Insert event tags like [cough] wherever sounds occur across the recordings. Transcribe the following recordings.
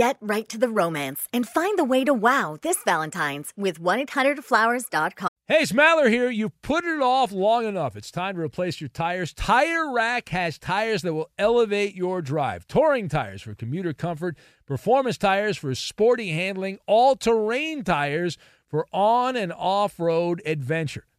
Get right to the romance and find the way to wow this Valentine's with 1-800-Flowers.com. Hey, Smaller here. You've put it off long enough. It's time to replace your tires. Tire Rack has tires that will elevate your drive. Touring tires for commuter comfort, performance tires for sporty handling, all-terrain tires for on and off-road adventure.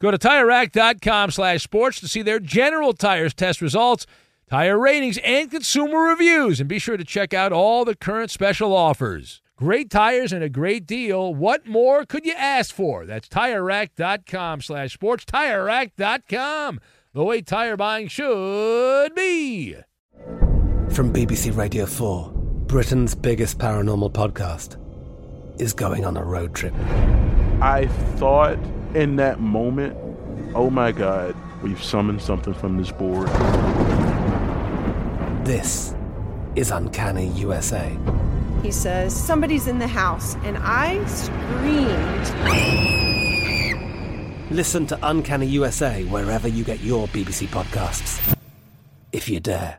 Go to TireRack.com slash sports to see their General Tires test results, tire ratings, and consumer reviews. And be sure to check out all the current special offers. Great tires and a great deal. What more could you ask for? That's TireRack.com slash sports. TireRack.com, the way tire buying should be. From BBC Radio 4, Britain's biggest paranormal podcast is going on a road trip. I thought in that moment, oh my God, we've summoned something from this board. This is Uncanny USA. He says, Somebody's in the house, and I screamed. Listen to Uncanny USA wherever you get your BBC podcasts, if you dare.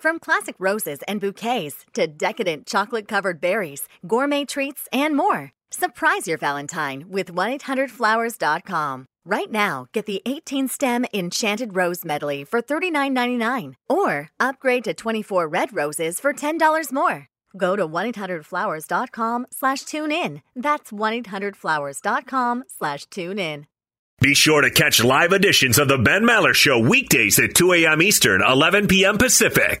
from classic roses and bouquets to decadent chocolate covered berries, gourmet treats, and more. Surprise your Valentine with 1-800-Flowers.com. Right now, get the 18 stem Enchanted Rose Medley for $39.99 or upgrade to 24 red roses for $10 more. Go to 1-800-Flowers.com slash tune in. That's 1-800-Flowers.com slash tune in. Be sure to catch live editions of The Ben Maller Show weekdays at 2 a.m. Eastern, 11 p.m. Pacific.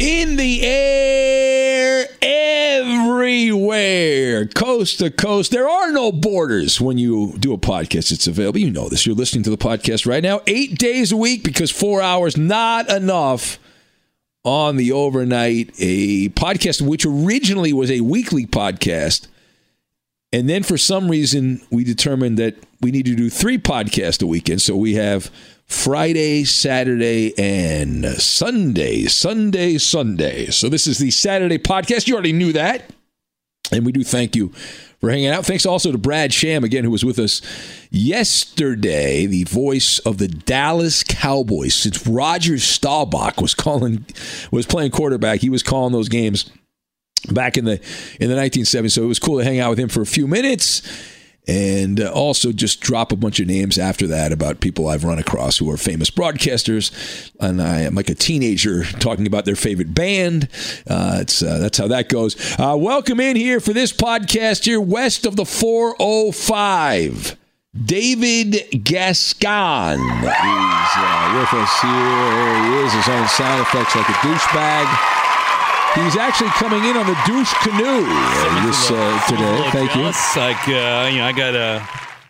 In the air everywhere, coast to coast. There are no borders when you do a podcast. It's available. You know this. You're listening to the podcast right now, eight days a week because four hours not enough on the overnight. A podcast which originally was a weekly podcast. And then for some reason, we determined that we need to do three podcasts a weekend. So we have Friday, Saturday, and Sunday. Sunday, Sunday. So this is the Saturday podcast. You already knew that. And we do thank you for hanging out. Thanks also to Brad Sham, again, who was with us yesterday, the voice of the Dallas Cowboys. Since Roger Staubach was calling was playing quarterback, he was calling those games back in the in the 1970s. So it was cool to hang out with him for a few minutes and uh, also just drop a bunch of names after that about people I've run across who are famous broadcasters. And I am like a teenager talking about their favorite band. Uh, it's uh, that's how that goes. Uh, welcome in here for this podcast here west of the 405. David Gascon is uh, with us here. He is, his own sound effects like a douchebag. He's actually coming in on the douche canoe uh, this uh, today. Thank you. jealous. Like uh, you know, I got a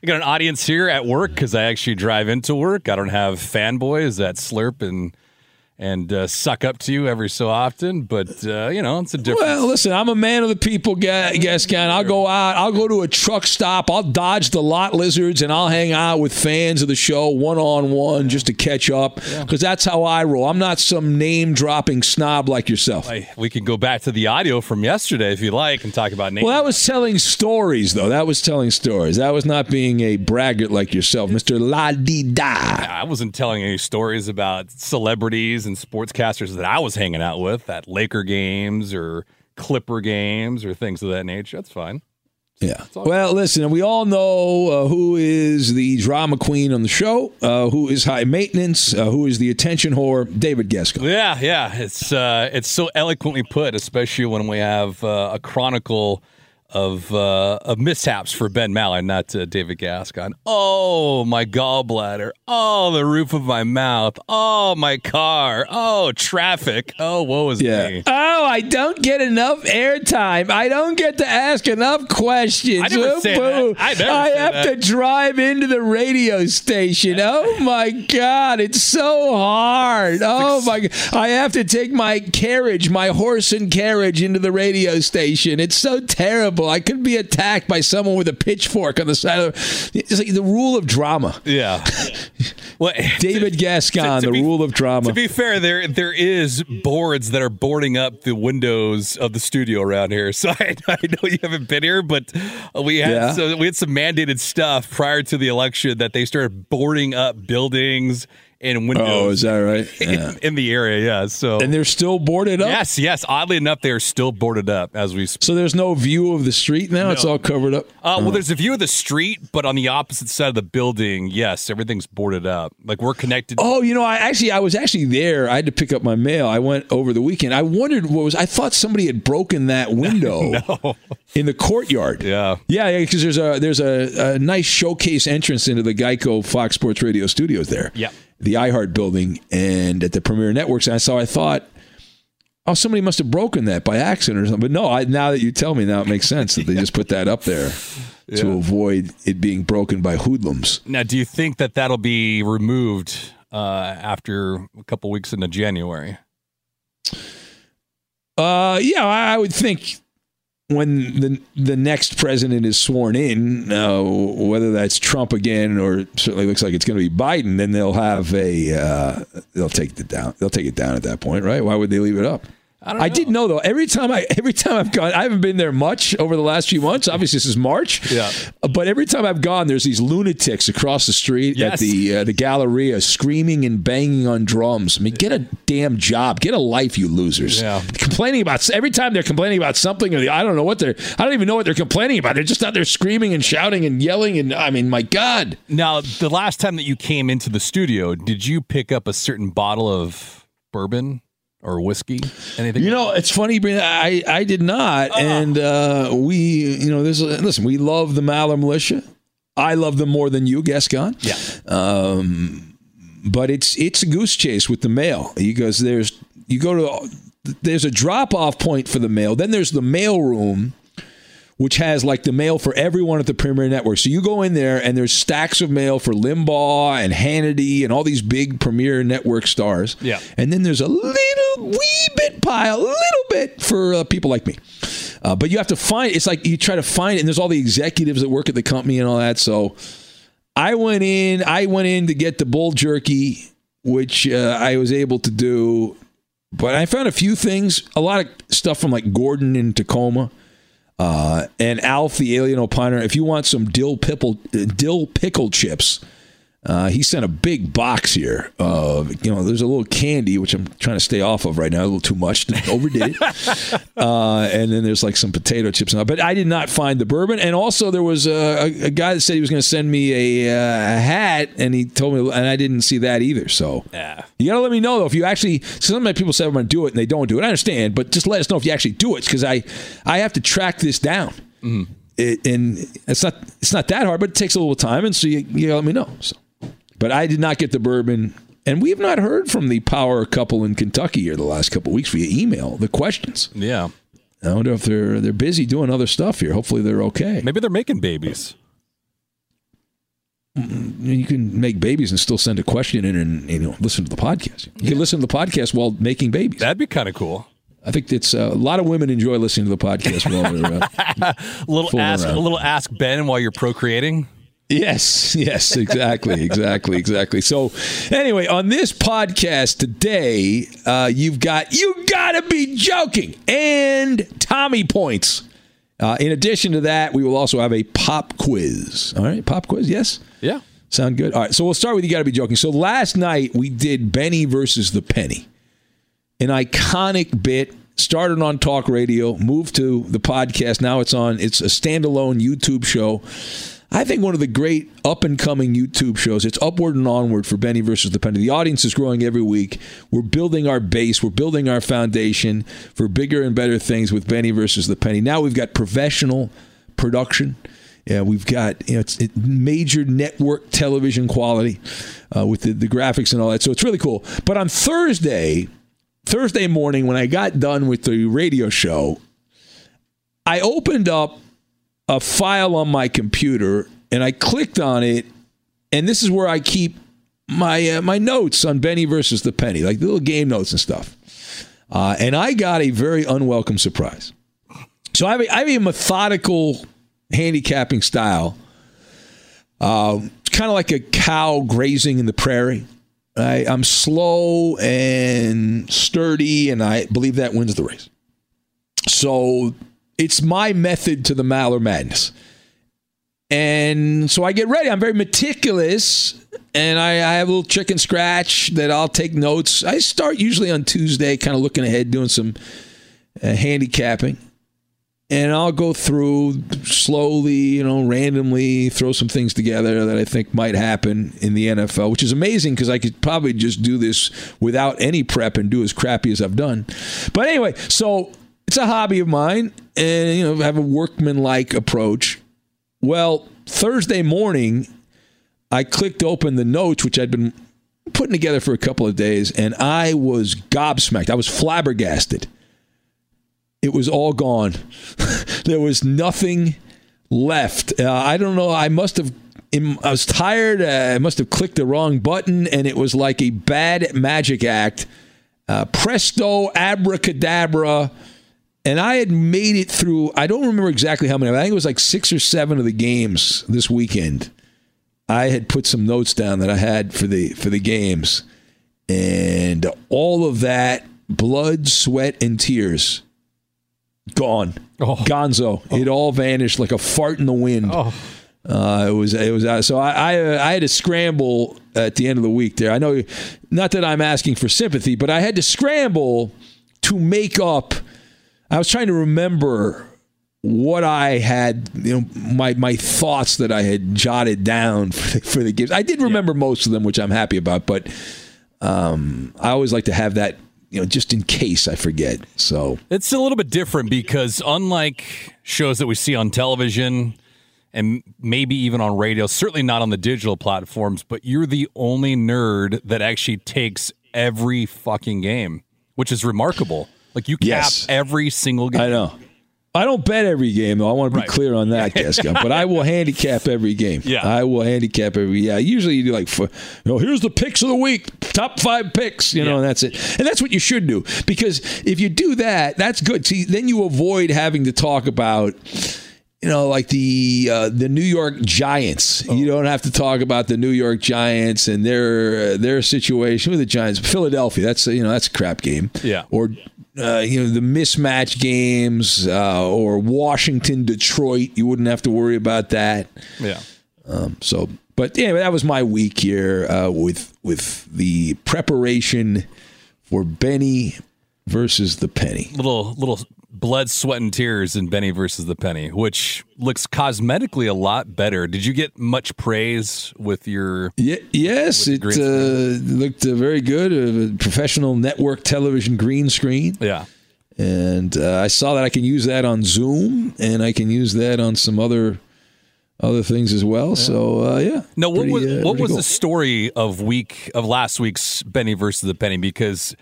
I got an audience here at work because I actually drive into work. I don't have fanboys that slurp and and uh, suck up to you every so often, but uh, you know, it's a different. Well, listen, I'm a man of the people, Ga- Gascon. I'll go out, I'll go to a truck stop, I'll dodge the lot lizards, and I'll hang out with fans of the show one on one just to catch up because that's how I roll. I'm not some name dropping snob like yourself. We can go back to the audio from yesterday if you like and talk about names. Well, that was telling stories, though. That was telling stories. That was not being a braggart like yourself, Mr. La Di Da. I wasn't telling any stories about celebrities and sportscasters that I was hanging out with at Laker games or Clipper games or things of that nature. That's fine. Yeah. Well, listen, we all know uh, who is the drama queen on the show, uh, who is high maintenance, uh, who is the attention whore, David Gascon. Yeah, yeah. It's uh, it's so eloquently put, especially when we have uh, a chronicle of uh, of mishaps for Ben Maller, not uh, David Gascon. Oh, my gallbladder. Oh, the roof of my mouth. Oh, my car. Oh, traffic. Oh, woe is me. Oh, I don't get enough airtime. I don't get to ask enough questions. I never say that. I never I say have that. to drive into the radio station. [laughs] Oh my God, it's so hard. Oh my God. I have to take my carriage, my horse and carriage into the radio station. It's so terrible. I could be attacked by someone with a pitchfork on the side of it's like the rule of drama. Yeah. [laughs] well, David Gascon, to the be- rule of drama. To be fair, there there is boards that are boarding up the windows of the studio around here. [laughs] So I, I know you haven't been here, but we had Yeah. so we had some mandated stuff prior to the election that they started boarding up buildings and windows. Oh, is that right? [laughs] in, Yeah. in the area, yeah. So And they're still boarded up? Yes, yes. Oddly enough, they're still boarded up as we speak. So there's no view of the street now? It's all covered up? Uh, well, Oh. there's a view of the street, but on the opposite side of the building, yes, everything's boarded up. Like we're connected. Oh, you know, I actually I was actually there. I had to pick up my mail. I went over the weekend. I wondered what was. I thought somebody had broken that [laughs] window in the courtyard. Yeah, yeah, because there's a there's a, a nice showcase entrance into the Geico Fox Sports Radio studios there. Yeah. The iHeart building and at the Premier Networks. And so I thought, oh, somebody must have broken that by accident or something. But no, I, now that you tell me, now it makes sense that they just put that up there [laughs] to avoid it being broken by hoodlums. Now, do you think that that'll be removed uh, after a couple weeks into January? Uh, yeah, I I would think when the the next president is sworn in, uh, whether that's Trump again or certainly looks like it's going to be Biden, then they'll have a uh, they'll take it down. They'll take it down at that point, right? Why would they leave it up? I, did know though. Every time I every time I've gone, I haven't been there much over the last few months. Obviously, this is March. Yeah. But every time I've gone, there's these lunatics across the street at the uh, the Galleria screaming and banging on drums. I mean, get a damn job, get a life, you losers. Yeah. Complaining about every time they're complaining about something, or the, I don't know what they're. I don't even know what they're complaining about. They're just out there screaming and shouting and yelling, and I mean, my God. Now, the last time that you came into the studio, did you pick up a certain bottle of bourbon or whiskey? Anything? You know, it's funny. I I did not, and uh, we, you know, this. Listen, we love the Maller Militia. I love them more than you, Gascon. Yeah. Um, but it's it's a goose chase with the mail because there's you go to there's a drop off point for the mail. Then there's the mail room, which has like the mail for everyone at the Premier Network. So you go in there and there's stacks of mail for Limbaugh and Hannity and all these big Premier Network stars. Yeah. And then there's a little wee bit pile, a little bit for uh, people like me. Uh, but you have to find it's like you try to find it, and there's all the executives that work at the company and all that. So I went in, I went in to get the bull jerky, which uh, I was able to do. But I found a few things, a lot of stuff from like Gordon in Tacoma. Uh, and Alf the Alien Opiner. If you want some dill pickle, dill pickle chips, uh, he sent a big box here. Of you know, there's a little candy which I'm trying to stay off of right now. A little too much, [laughs] overdid it. [laughs] uh, and then there's like some potato chips. And all. But I did not find the bourbon. And also there was a, a, a guy that said he was going to send me a, uh, a hat, and he told me, and I didn't see that either. So Yeah. you got to let me know though if you actually. Sometimes people say I'm going to do it and they don't do it. I understand, but just let us know if you actually do it because I I have to track this down. It, and it's not it's not that hard, but it takes a little time, and so you, you gotta let me know. So, but I did not get the bourbon, and we have not heard from the power couple in Kentucky here the last couple of weeks via email. The questions. Yeah. I wonder if they're they're busy doing other stuff here. Hopefully they're okay. Maybe they're making babies. You can make babies and still send a question in and you know listen to the podcast. You can listen to the podcast while making babies. That'd be kind of cool. I think it's uh, a lot of women enjoy listening to the podcast while they're uh, A [laughs] little ask, around. a little ask Ben while you're procreating. Yes, yes, exactly, exactly, exactly. So, anyway, on this podcast today, uh, you've got you gotta be joking and Tommy points. Uh, in addition to that, we will also have a pop quiz. All right, pop quiz. Yes. Yeah. Sound good? All right. So we'll start with you. Got to be joking. So last night we did Benny versus the Penny, an iconic bit. Started on talk radio, moved to the podcast. Now it's on. It's a standalone YouTube show. I think one of the great up and coming YouTube shows. It's upward and onward for Benny versus the Penny. The audience is growing every week. We're building our base. We're building our foundation for bigger and better things with Benny versus the Penny. Now we've got professional production. Yeah, we've got you know it's it, major network television quality uh, with the, the graphics and all that. So it's really cool. But on Thursday, Thursday morning when I got done with the radio show, I opened up a file on my computer and I clicked on it, and this is where I keep my uh, my notes on Benny versus the Penny, like the little game notes and stuff. Uh, and I got a very unwelcome surprise. So I have a, I have a methodical handicapping style. Um, it's kind of like a cow grazing in the prairie. I, I'm slow and sturdy, and I believe that wins the race. So it's my method to the Maller Madness. And so I get ready. I'm very meticulous, and I, I have a little chicken scratch that I'll take notes. I start usually on Tuesday, kind of looking ahead, doing some uh, handicapping and I'll go through slowly, you know, randomly throw some things together that I think might happen in the NFL, which is amazing because I could probably just do this without any prep and do as crappy as I've done. But anyway, so it's a hobby of mine and, you know, have a workmanlike approach. Well, Thursday morning, I clicked open the notes, which I'd been putting together for a couple of days, and I was gobsmacked. I was flabbergasted it was all gone. [laughs] there was nothing left. Uh, I don't know. I must have. I was tired. Uh, I must have clicked the wrong button, and it was like a bad magic act. Uh, presto, abracadabra. And I had made it through, I don't remember exactly how many, I think it was like six or seven of the games this weekend. I had put some notes down that I had for the for the games. And all of that blood, sweat, and tears gone. Gonzo. It all vanished like a fart in the wind. Uh, it was it was uh, so I, I I had to scramble at the end of the week there. I know not that I'm asking for sympathy, but I had to scramble to make up. I was trying to remember what I had, you know, my my thoughts that I had jotted down [laughs] for the, for the games. I did remember most of them, which I'm happy about, but um, I always like to have that, you know, just in case I forget. So It's a little bit different because unlike shows that we see on television and maybe even on radio, certainly not on the digital platforms, but you're the only nerd that actually takes every fucking game, which is remarkable. Like you cap Yes. every single game. I know. I don't bet every game, though. I want to be Right. clear on that, [laughs] Gascon. but I will handicap every game. Yeah. I will handicap every. Yeah, usually you do like, for, you know, here's the picks of the week, top five picks, you know, and that's it. And that's what you should do because if you do that, that's good. See, then you avoid having to talk about. You know, like the uh, the New York Giants. You don't have to talk about the New York Giants and their uh, their situation with the Giants. Philadelphia. That's you know that's a crap game Yeah. or uh, you know the mismatch games uh, or Washington Detroit. You wouldn't have to worry about that. Yeah. Um, so, but yeah, that was my week here uh, with with the preparation for Benny versus the Penny. Little little blood, sweat, and tears in Benny versus the Penny, which looks cosmetically a lot better. Did you get much praise with your? Yeah, yes, With it uh, looked uh, very good. A professional network television green screen. Yeah. and uh, I saw that I can use that on Zoom, and I can use that on some other other things as well. So uh, yeah. No, what Pretty, was uh, what was cool. the story of week of last week's Benny versus the Penny? Because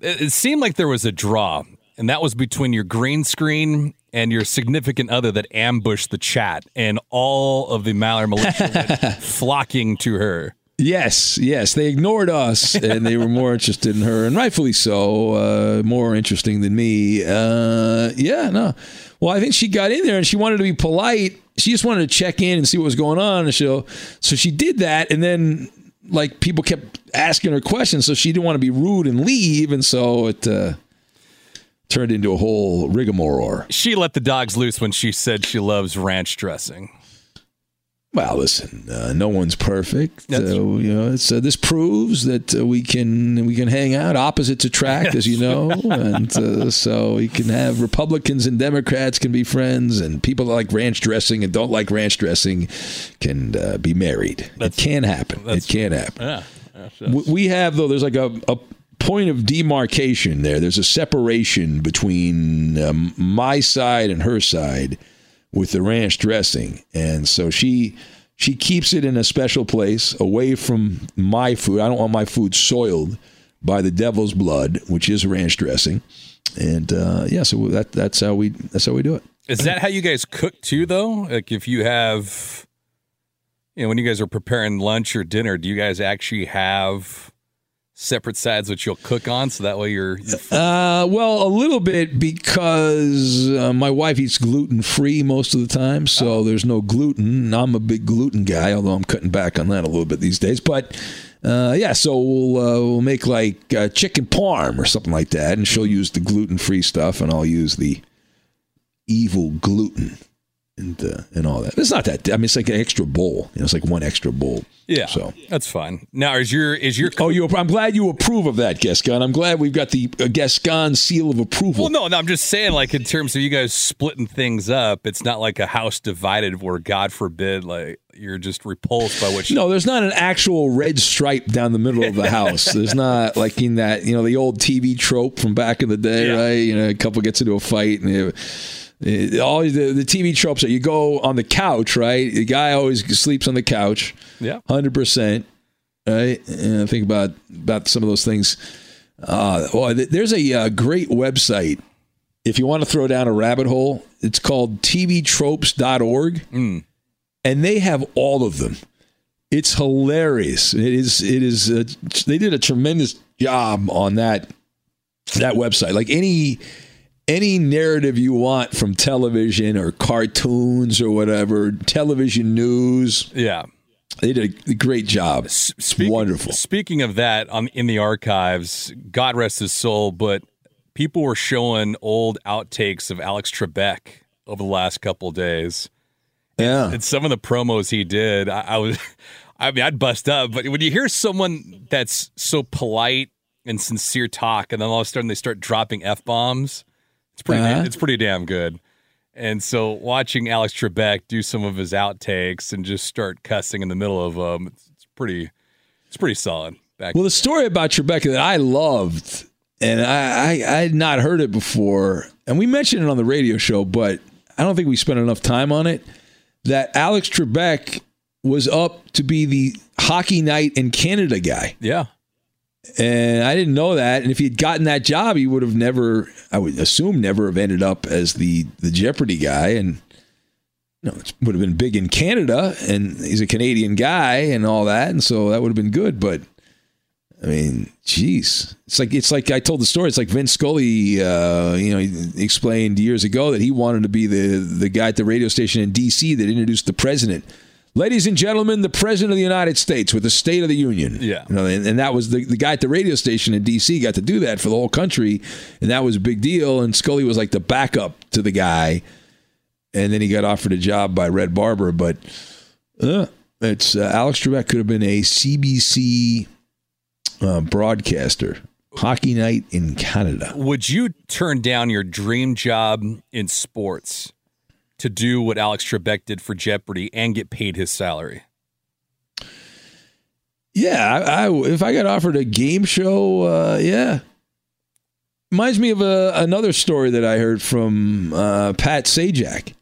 it, it seemed like there was a draw, and that was between your green screen and your significant other that ambushed the chat, and all of the Maller militia [laughs] flocking to her. Yes, yes. They ignored us and they were more interested in her, and rightfully so, uh, more interesting than me. Uh, yeah, no. Well, I think she got in there and she wanted to be polite. She just wanted to check in and see what was going on. And so, so she did that. And then, like, people kept asking her questions. So she didn't want to be rude and leave. And so it uh, turned into a whole rigmarole. She let the dogs loose when she said she loves ranch dressing. Well, listen, uh, no one's perfect. Uh, That's you know, it's, uh, this proves that uh, we can we can hang out. Opposites attract, as you know, [laughs] and uh, so we can have Republicans and Democrats can be friends, and people that like ranch dressing and don't like ranch dressing can uh, be married. it can happen. It can happen. Yeah. We have though. There's like a, a point of demarcation there. There's a separation between um, my side and her side with the ranch dressing, and so she she keeps it in a special place away from my food. I don't want my food soiled by the devil's blood, which is ranch dressing. And uh, yeah, so that that's how we that's how we do it. Is that how you guys cook too, though? Like if you have, you know, when you guys are preparing lunch or dinner, do you guys actually have separate sides which you'll cook on, so that way you're, you're Uh, well, a little bit because uh, my wife eats gluten free most of the time, so there's no gluten. I'm a big gluten guy, although I'm cutting back on that a little bit these days. But uh, yeah, so we'll uh, we'll make like uh, chicken parm or something like that, and she'll use the gluten free stuff, and I'll use the evil gluten and uh, and all that. It's not that. I mean, it's like an extra bowl. You know, it's like one extra bowl. yeah. So that's fine. Now, is your is your oh, you? I'm glad you approve of that, Gascon. I'm glad we've got the uh, Gascon seal of approval. well, no, no, I'm just saying, like in terms of you guys splitting things up, it's not like a house divided where, God forbid, like you're just repulsed by what. [laughs] No, there's not an actual red stripe down the middle of the [laughs] house. There's not like in that you know the old TV trope from back in the day, right? You know, a couple gets into a fight and. It- all the, the TV tropes that you go on the couch, right? The guy always sleeps on the couch, Yeah. hundred percent, right? And I think about about some of those things. Uh, well, th- there's a uh, great website if you want to throw down a rabbit hole. It's called tvtropes.org, Mm. and they have all of them. It's hilarious. It is. It is. Uh, they did a tremendous job on that that website. Like any any narrative you want from television or cartoons or whatever, television news. Yeah. They did a great job. Wonderful. Speaking of that, on in the archives, God rest his soul, but people were showing old outtakes of Alex Trebek over the last couple of days. Yeah. And some of the promos he did, I, I was, [laughs] I mean, I'd bust up. But when you hear someone that's so polite and sincere talk, and then all of a sudden they start dropping f bombs, it's pretty, Uh-huh. it's pretty damn good. And so watching Alex Trebek do some of his outtakes and just start cussing in the middle of them, it's, it's pretty, it's pretty solid. Back Well, the story about Trebek that I loved, and I, I, I had not heard it before, and we mentioned it on the radio show, but I don't think we spent enough time on it. That Alex Trebek was up to be the hockey night in Canada guy. Yeah. And I didn't know that. And if he'd gotten that job, he would have never, I would assume, never have ended up as the the Jeopardy guy. And you know, it would have been big in Canada, and he's a Canadian guy and all that, and so that would have been good. But I mean, jeez, it's like it's like I told the story. It's like Vince Scully, uh, you know, he explained years ago that he wanted to be the the guy at the radio station in D.C. that introduced the president. Ladies and gentlemen, the president of the United States with the State of the Union. Yeah. You know, and, and that was the, the guy at the radio station in D.C. got to do that for the whole country, and that was a big deal. And Scully was like the backup to the guy, and then he got offered a job by Red Barber. But uh, it's uh, Alex Trebek could have been a CBC uh, broadcaster. Hockey night in Canada. Would you turn down your dream job in sports to do what Alex Trebek did for Jeopardy and get paid his salary? Yeah, I, I, if I got offered a game show, uh, yeah. Reminds me of a, another story that I heard from uh, Pat Sajak.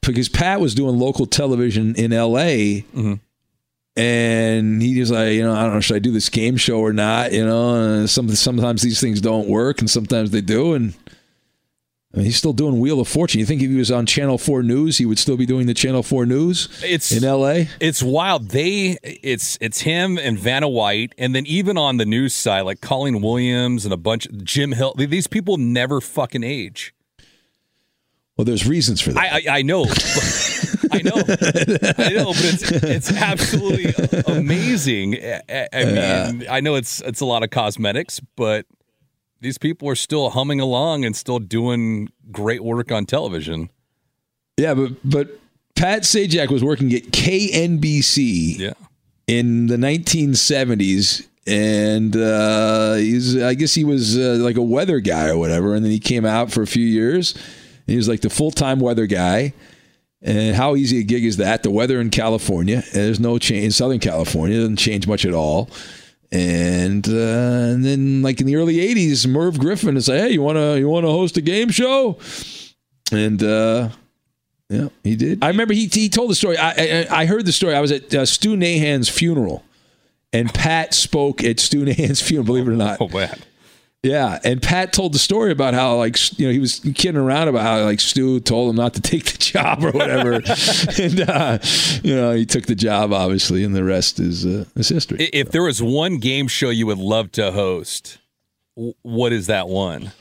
Because Pat was doing local television in LA, and he was like, you know, I don't know, should I do this game show or not? You know, uh, some sometimes these things don't work, and sometimes they do. And I mean, he's still doing Wheel of Fortune. You think if he was on Channel Four News, he would still be doing the Channel Four News? It's in LA. It's wild. They it's it's him and Vanna White, and then even on the news side, like Colleen Williams and a bunch Jim Hill. These people never fucking age. Well, there's reasons for that. I I, I know. [laughs] I know, I know, but it's it's absolutely [laughs] amazing. I, I mean, I know it's it's a lot of cosmetics, but these people are still humming along and still doing great work on television. Yeah, but but Pat Sajak was working at KNBC yeah. in the 1970s, and uh, he's I guess he was uh, like a weather guy or whatever, and then he came out for a few years. And he was like the full time weather guy. And how easy a gig is that? The weather in California, there's no change. in Southern California doesn't change much at all. And, uh, and then, like in the early '80s, Merv Griffin is like, "Hey, you wanna you wanna host a game show?" And uh, yeah, he did. I remember he he told the story. I I, I heard the story. I was at uh, Stu Nahan's funeral, and Pat spoke at Stu Nahan's [laughs] funeral. Believe it or not. Oh man. Yeah, and Pat told the story about how like you know he was kidding around about how like Stu told him not to [laughs] take the job or whatever, [laughs] and uh, you know he took the job obviously, and the rest is uh, is history. If there was one game show you would love to host, what is that one?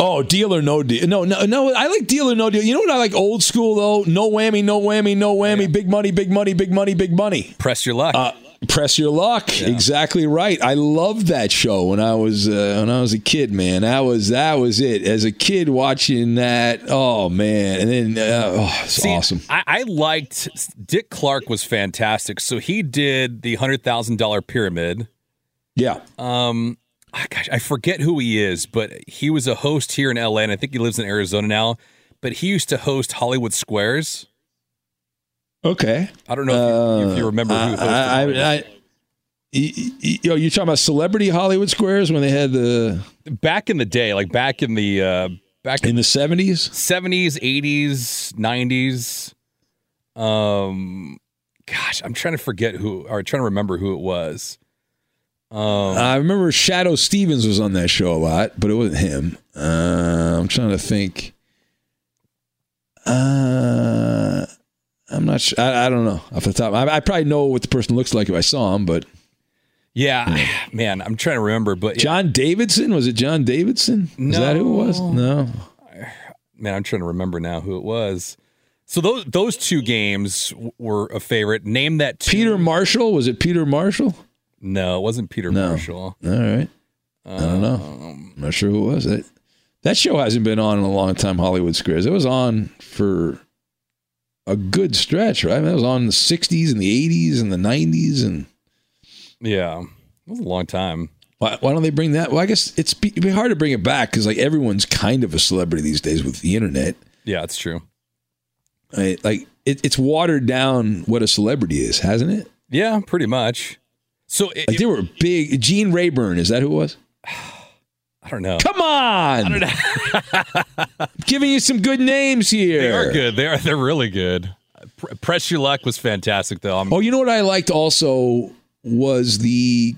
Oh, deal or no deal? No, no, no. I like deal or no deal. You know what I like? Old school though. No whammy, no whammy, no whammy. Big money, big money, big money, big money. Press your luck. Uh, press your luck. Exactly right. I loved that show when I was uh, when I was a kid. Man, that was that was it. As a kid watching that, oh man, and then uh, oh, it's See, awesome. I, I liked Dick Clark was fantastic. So he did the hundred thousand dollar pyramid. Yeah. Um. ah, Gosh, I forget who he is, but he was a host here in LA, and I think he lives in Arizona now. But he used to host Hollywood Squares. Okay. I don't know if, you, if you remember who hosted. Uh, I, I, I, y- y- yo, you talking about celebrity Hollywood Squares when they had the back in the day, like back in the uh, back in the seventies, seventies, eighties, nineties. Um, gosh, I'm trying to forget who, or trying to remember who it was. Um, I remember Shadoe Stevens was on that show a lot, but it wasn't him. Uh, I'm trying to think. Uh, I'm not sure. I, I don't know off the top. I, I probably know what the person looks like if I saw him, but yeah, [sighs] man, I'm trying to remember. But John Davidson was it? John Davidson? Is that who it was? No. [sighs] man, I'm trying to remember now who it was. So those those two games were a favorite. Name That Tune. Peter Marshall was it? Peter Marshall? No, it wasn't Peter No. Marshall. All right. I don't know. I'm not sure who it was. That, that show hasn't been on in a long time. Hollywood Squares. It was on for a good stretch, right? I mean, it was on the '60s and the '80s and the '90s, and Yeah, it was a long time. why, why don't they bring that? Well, I guess it's be, it'd be hard to bring it back because like everyone's kind of a celebrity these days with the internet. Yeah, it's true. Right? Like it, it's watered down what a celebrity is, hasn't it? Yeah, pretty much. So it, Like they were big. Gene Rayburn, is that who it was? [sighs] I don't know. Come on! I don't know. [laughs] Giving you some good names here. They are good. They are. They're really good. Pr- Press your luck was fantastic, though. I'm, Oh, you know what I liked also was the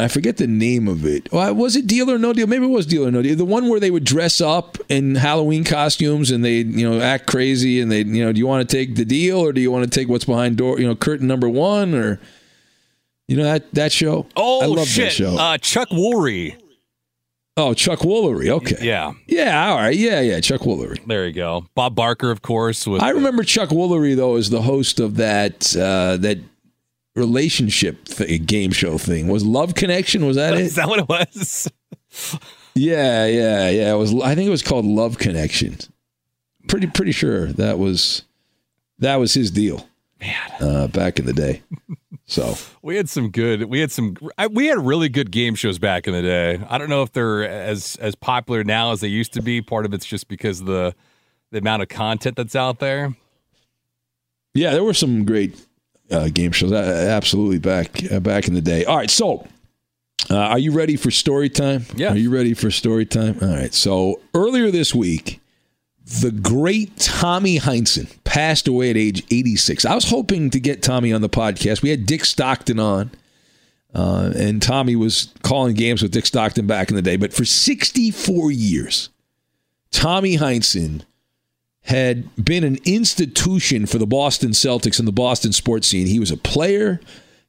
I forget the name of it. Well, was it Deal or No Deal? Maybe it was Deal or No Deal. The one where they would dress up in Halloween costumes and they, you know, act crazy and they, you know, do you want to take the deal or do you want to take what's behind door, you know, curtain number one or, you know, that that show. Oh I love shit! that show. Uh, Chuck Woolery. Oh, Chuck Woolery. Okay. Yeah, Yeah. All right. Yeah. Yeah. Chuck Woolery. there you go. Bob Barker, of course. I remember Chuck Woolery though as the host of that uh, that relationship th- game show thing. Was Love Connection? Was that [laughs] it? Is that what it was? [laughs] Yeah, yeah, yeah. It was. I think it was called Love Connection. Pretty, pretty sure that was that was his deal. Man, uh, back in the day. [laughs] So We had some good. We had some. We had really good game shows back in the day. I don't know if they're as as popular now as they used to be. Part of it's just because of the the amount of content that's out there. yeah, there were some great uh, game shows. Uh, absolutely back uh, back in the day. All right, so uh, are you ready for story time? Yeah. Are you ready for story time? All right. So earlier this week, the great Tommy Heinsohn passed away at age 86. I was hoping to get Tommy on the podcast. We had Dick Stockton on, uh, and Tommy was calling games with Dick Stockton back in the day. But for 64 years, Tommy Heinsohn had been an institution for the Boston Celtics and the Boston sports scene. He was a player,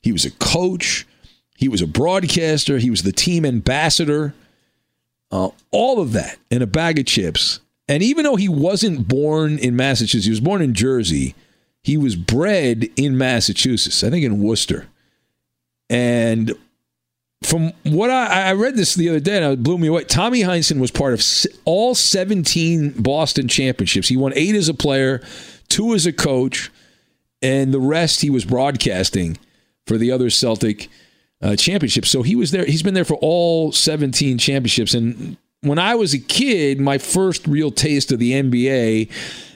he was a coach, he was a broadcaster, he was the team ambassador, uh, all of that in a bag of chips. And even though he wasn't born in Massachusetts, he was born in Jersey, he was bred in Massachusetts, I think in Worcester. And from what I, I read this the other day and it blew me away. Tommy Heinsohn was part of all 17 Boston championships. He won eight as a player, two as a coach, and the rest he was broadcasting for the other Celtic uh, championships. So he was there. He's been there for all 17 championships. And when I was a kid, my first real taste of the NBA,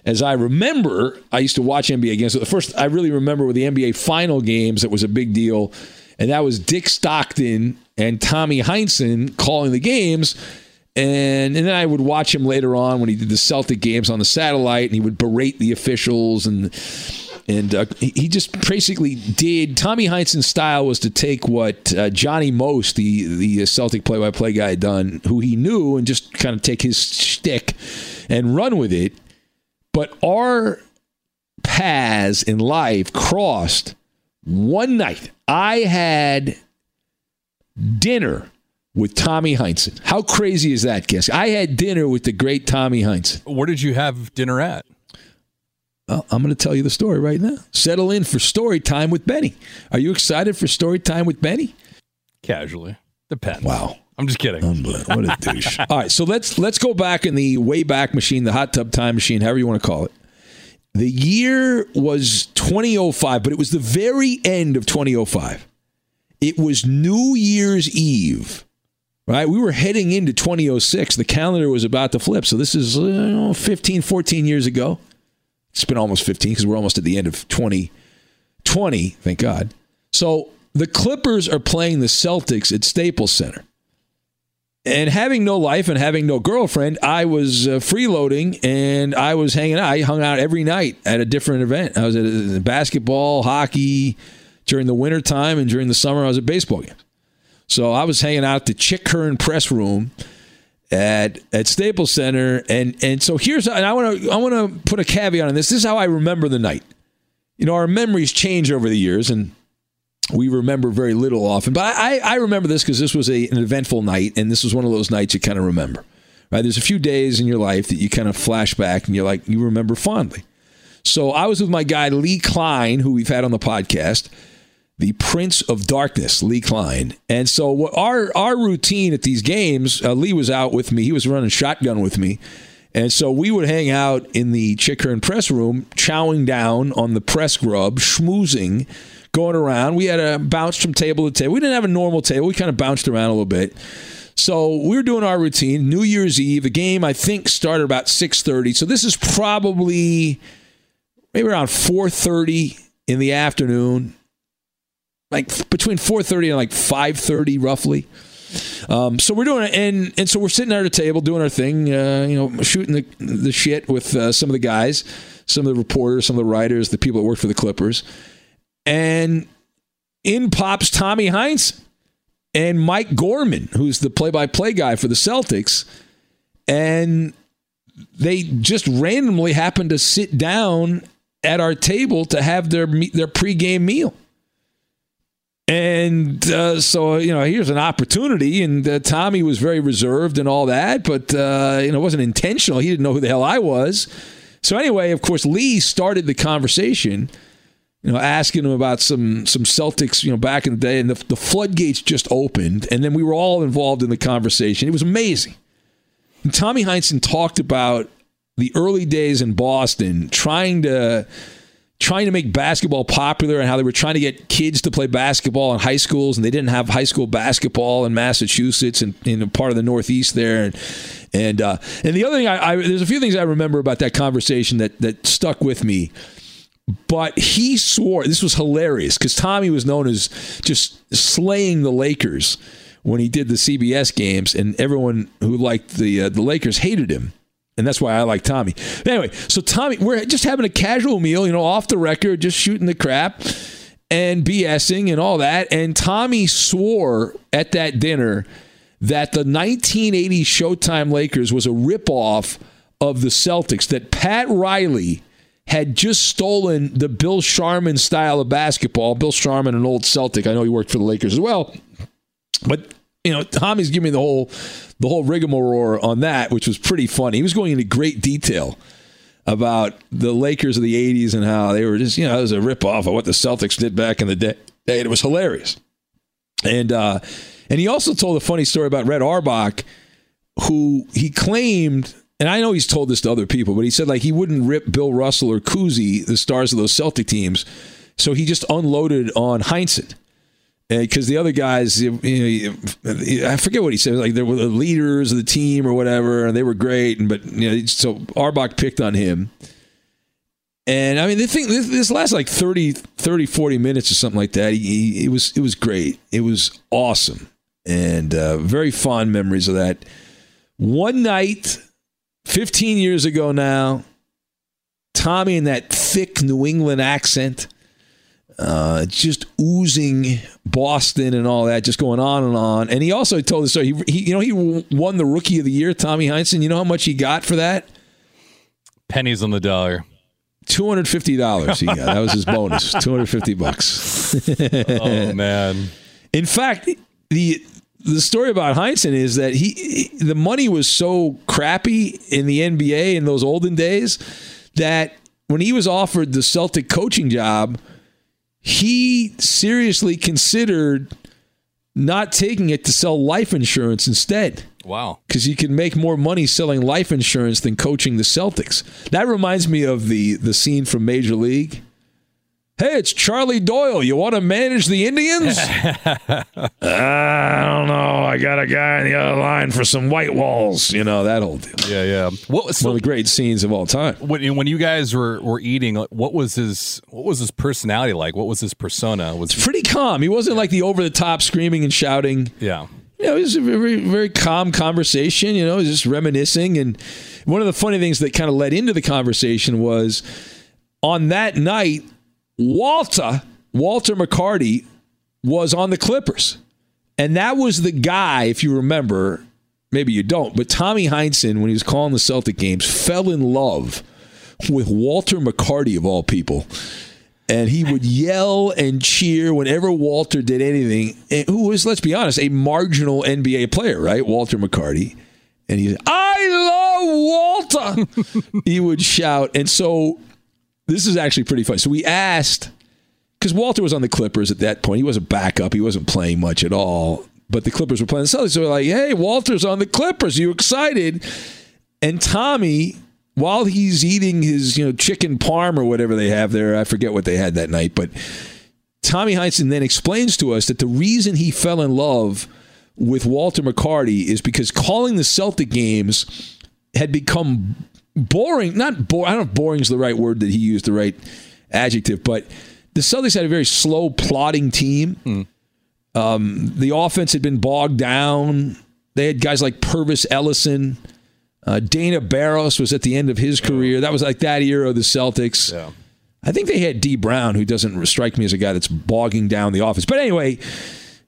as I remember, I used to watch NBA games. So the first I really remember were the NBA final games. That was a big deal and that was Dick Stockton and Tommy Heinsohn calling the games. And, and then I would watch him later on when he did the Celtic games on the satellite, and he would berate the officials, and and uh, he just basically did. Tommy Heinsohn's style was to take what uh, Johnny Most, the the Celtic play-by-play guy, had done, who he knew, and just kind of take his shtick and run with it. But our paths in life crossed one night. I had dinner with Tommy Heinsohn. How crazy is that, guess? I had dinner with the great Tommy Heinsohn. Where did you have dinner at? Well, I'm going to tell you the story right now. Settle in for story time with Benny. Are you excited for story time with Benny? Casually, depends. Wow. I'm just kidding. What a douche. [laughs] All right, so let's let's go back in the way back machine, the hot tub time machine, however you want to call it. The year was 2005, but it was the very end of 2005. It was New Year's Eve, right? We were heading into 2006. The calendar was about to flip. So this is uh, 15, 14 years ago. It's been almost 15 because we're almost at the end of 2020, thank God. So the Clippers are playing the Celtics at Staples Center. And having no life and having no girlfriend, I was uh, freeloading and I was hanging out. I hung out every night at a different event. I was at uh, basketball, hockey during the winter time, and during the summer, I was at baseball games. So I was hanging out at the Chick Hearn press room at at Staples Center, and and so here's and I want to I want to put a caveat on this. This is how I remember the night. You know, our memories change over the years, and we remember very little often. But I, I remember this because this was a, an eventful night, and this was one of those nights you kind of remember. Right? There's a few days in your life that you kind of flash back and you're like you remember fondly. So I was with my guy Lee Klein, who we've had on the podcast, the Prince of Darkness, Lee Klein. And so what our our routine at these games, uh, Lee was out with me. He was running shotgun with me. And so we would hang out in the Chick Hearn press room, chowing down on the press grub, schmoozing, going around. We had a bounce from table to table. We didn't have a normal table. We kind of bounced around a little bit. So we were doing our routine. New Year's Eve. The game I think started about six thirty. So this is probably maybe around four thirty in the afternoon, like between four thirty and like five thirty roughly. Um, so we're doing it, and and so we're sitting at a table doing our thing, uh, you know, shooting the the shit with uh, some of the guys, some of the reporters, some of the writers, the people that work for the Clippers, and in pops Tommy Heinz, and Mike Gorman, who's the play-by-play guy for the Celtics, and they just randomly happened to sit down at our table to have their their pregame meal. And uh, so, you know, here's an opportunity. And uh, Tommy was very reserved and all that, but, uh, you know, it wasn't intentional. He didn't know who the hell I was. So, anyway, of course, Lee started the conversation, you know, asking him about some some Celtics, you know, back in the day. And the, the floodgates just opened. And then we were all involved in the conversation. It was amazing. And Tommy Heinsohn talked about the early days in Boston trying to trying to make basketball popular and how they were trying to get kids to play basketball in high schools and they didn't have high school basketball in Massachusetts and in a part of the Northeast there. And and uh, and the other thing I, I there's a few things I remember about that conversation that that stuck with me. But he swore this was hilarious because Tommy was known as just slaying the Lakers when he did the CBS games, and everyone who liked the uh, the Lakers hated him and that's why I like Tommy. Anyway, so Tommy, we're just having a casual meal, you know, off the record, just shooting the crap and BSing and all that. And Tommy swore at that dinner that the 1980 Showtime Lakers was a ripoff of the Celtics, that Pat Riley had just stolen the Bill Sharman style of basketball. Bill Sharman, an old Celtic. I know he worked for the Lakers as well. But, you know, Tommy's giving me the whole the whole rigmarole on that, which was pretty funny. He was going into great detail about the Lakers of the 80s and how they were just, you know, it was a ripoff of what the Celtics did back in the day. And it was hilarious. And uh, and he also told a funny story about Red Auerbach, who he claimed, and I know he's told this to other people, but he said like he wouldn't rip Bill Russell or Cousy, the stars of those Celtic teams, so he just unloaded on Heinsohn because the other guys, you know, I forget what he said. Like they were the leaders of the team or whatever, and they were great. And but you know, so Auerbach picked on him. And I mean, the thing this, this last like 30, 30, 40 minutes or something like that. He, it was it was great. It was awesome, and uh, very fond memories of that. One night, fifteen years ago now, Tommy in that thick New England accent uh, just oozing Boston and all that, just going on and on. And he also told us so. He, he, you know, he won the Rookie of the Year, Tommy Heinsohn. You know how much he got for that? Pennies on the dollar. Two hundred fifty dollars. He got [laughs] that was his bonus. Two hundred fifty bucks. oh man! In fact, the the story about Heinsohn is that he the money was so crappy in the NBA in those olden days that when he was offered the Celtic coaching job he seriously considered not taking it to sell life insurance instead. Wow. Because you can make more money selling life insurance than coaching the Celtics. That reminds me of the the scene from Major League Hey, it's Charlie Doyle. You want to manage the Indians? [laughs] I don't know. I got a guy on the other line for some white walls. You know that whole deal. Yeah, yeah. What was one of the great scenes of all time? When, when you guys were, were eating, what was his what was his personality like? What was his persona? Was it's pretty calm. He wasn't like the over the top screaming and shouting. Yeah. You know, it was a very very calm conversation. You know, just reminiscing. And one of the funny things that kind of led into the conversation was on that night Walter, Walter McCarty, was on the Clippers. And that was the guy, if you remember, maybe you don't, but Tommy Heinsohn, when he was calling the Celtic games, fell in love with Walter McCarty, of all people. And he would yell and cheer whenever Walter did anything. Who was, let's be honest, a marginal NBA player, right? Walter McCarty. And he said, I love Walter. [laughs] he would shout. And so this is actually pretty funny. So we asked because Walter was on the Clippers at that point. He wasn't backup. He wasn't playing much at all. But the Clippers were playing the Celtics. So we're like, "Hey, Walter's on the Clippers. Are you excited?" And Tommy, while he's eating his you know chicken parm or whatever they have there, I forget what they had that night, but Tommy Heinsohn then explains to us that the reason he fell in love with Walter McCarty is because calling the Celtic games had become boring. Not boring. I don't know if boring is the right word that he used, the right adjective, but the Celtics had a very slow, plodding team. Mm. Um, the offense had been bogged down. They had guys like Pervis Ellison. Uh, Dana Barros was at the end of his career. That was like that era of the Celtics. Yeah. I think they had Dee Brown, who doesn't strike me as a guy that's bogging down the office. But anyway,